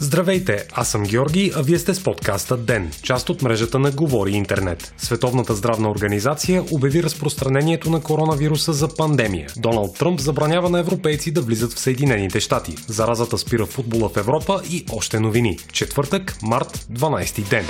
Здравейте, аз съм Георги, а вие сте с подкаста ДЕН, част от мрежата на Говори Интернет. Световната здравна организация обяви разпространението на коронавируса за пандемия. Доналд Тръмп забранява на европейци да влизат в Съединените щати. Заразата спира футбола в Европа и още новини. Четвъртък, март, 12 ден.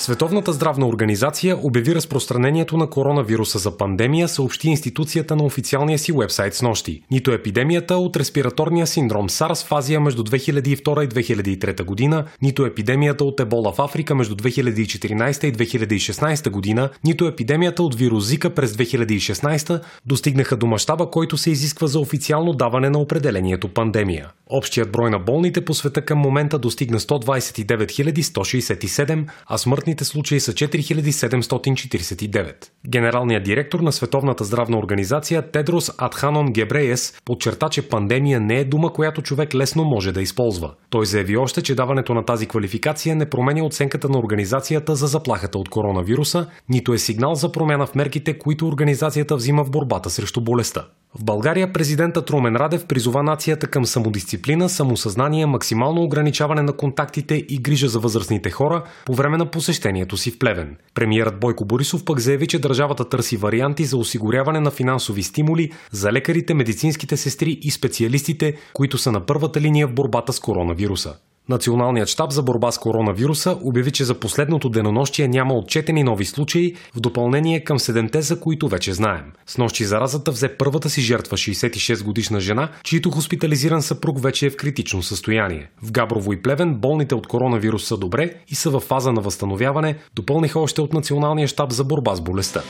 Световната здравна организация обяви разпространението на коронавируса за пандемия, съобщи институцията на официалния си вебсайт с нощи. Нито епидемията от респираторния синдром SARS в Азия между 2002 и 2003 година, нито епидемията от ебола в Африка между 2014 и 2016 година, нито епидемията от вирус Зика през 2016 достигнаха до мащаба, който се изисква за официално даване на определението пандемия. Общият брой на болните по света към момента достигна 129 167, а смъртни смъртните случаи са 4749. Генералният директор на Световната здравна организация Тедрос Адханон Гебреес подчерта, че пандемия не е дума, която човек лесно може да използва. Той заяви още, че даването на тази квалификация не променя оценката на организацията за заплахата от коронавируса, нито е сигнал за промяна в мерките, които организацията взима в борбата срещу болестта. В България президентът Румен Радев призова нацията към самодисциплина, самосъзнание, максимално ограничаване на контактите и грижа за възрастните хора по време на посещението си в Плевен. Премиерът Бойко Борисов пък заяви, че държавата търси варианти за осигуряване на финансови стимули за лекарите, медицинските сестри и специалистите, които са на първата линия в борбата с коронавируса. Националният щаб за борба с коронавируса обяви, че за последното денонощие няма отчетени нови случаи, в допълнение към седемте, за които вече знаем. С нощи заразата взе първата си жертва 66 годишна жена, чието хоспитализиран съпруг вече е в критично състояние. В Габрово и Плевен болните от коронавирус са добре и са в фаза на възстановяване, допълниха още от Националния щаб за борба с болестта.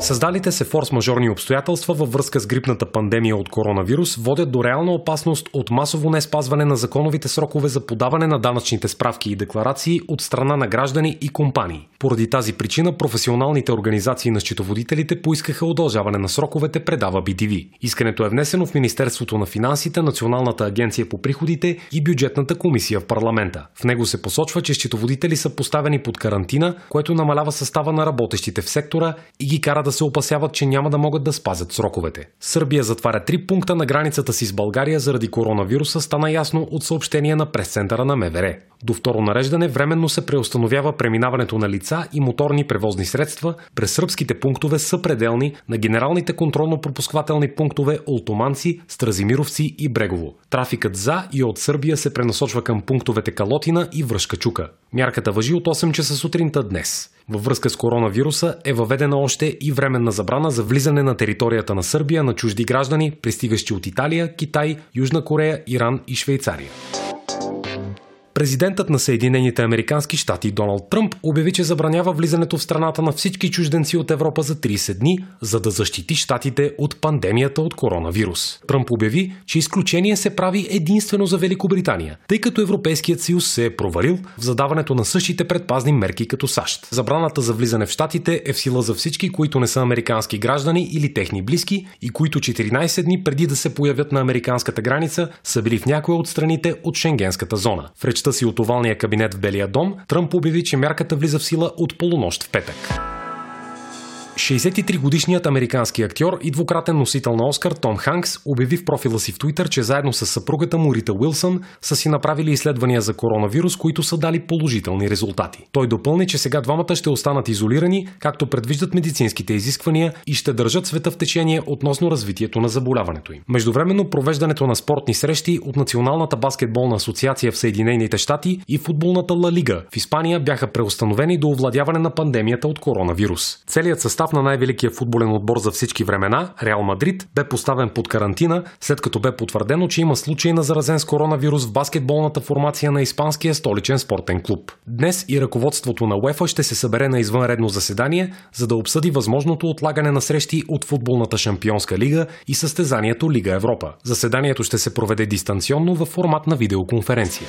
Създалите се форс-мажорни обстоятелства във връзка с грипната пандемия от коронавирус водят до реална опасност от масово не спазване на законовите срокове за подаване на данъчните справки и декларации от страна на граждани и компании. Поради тази причина професионалните организации на счетоводителите поискаха удължаване на сроковете, предава BTV. Искането е внесено в Министерството на финансите, Националната агенция по приходите и бюджетната комисия в парламента. В него се посочва, че счетоводители са поставени под карантина, което намалява състава на работещите в сектора и ги кара се опасяват, че няма да могат да спазят сроковете. Сърбия затваря три пункта на границата си с България заради коронавируса, стана ясно от съобщение на прес-центъра на МВР. До второ нареждане временно се преустановява преминаването на лица и моторни превозни средства през сръбските пунктове съпределни на генералните контролно-пропусквателни пунктове Олтоманци, Стразимировци и Брегово. Трафикът за и от Сърбия се пренасочва към пунктовете Калотина и Връшка Чука. Мярката въжи от 8 часа сутринта днес. Във връзка с коронавируса е въведена още и временна забрана за влизане на територията на Сърбия на чужди граждани, пристигащи от Италия, Китай, Южна Корея, Иран и Швейцария. Президентът на Съединените Американски щати Доналд Тръмп обяви, че забранява влизането в страната на всички чужденци от Европа за 30 дни, за да защити щатите от пандемията от коронавирус. Тръмп обяви, че изключение се прави единствено за Великобритания, тъй като Европейският съюз се е провалил в задаването на същите предпазни мерки като САЩ. Забраната за влизане в щатите е в сила за всички, които не са американски граждани или техни близки и които 14 дни преди да се появят на американската граница са били в някоя от страните от Шенгенската зона. В речта си от овалния кабинет в Белия дом, Тръмп обяви, че мярката влиза в сила от полунощ в петък. 63-годишният американски актьор и двукратен носител на Оскар Том Ханкс обяви в профила си в Твитър, че заедно с съпругата му Рита Уилсън са си направили изследвания за коронавирус, които са дали положителни резултати. Той допълни, че сега двамата ще останат изолирани, както предвиждат медицинските изисквания и ще държат света в течение относно развитието на заболяването им. Междувременно провеждането на спортни срещи от Националната баскетболна асоциация в Съединените щати и футболната Ла Лига в Испания бяха преустановени до овладяване на пандемията от коронавирус. Целият състав състав на най-великия футболен отбор за всички времена, Реал Мадрид, бе поставен под карантина, след като бе потвърдено, че има случай на заразен с коронавирус в баскетболната формация на Испанския столичен спортен клуб. Днес и ръководството на УЕФА ще се събере на извънредно заседание, за да обсъди възможното отлагане на срещи от футболната шампионска лига и състезанието Лига Европа. Заседанието ще се проведе дистанционно в формат на видеоконференция.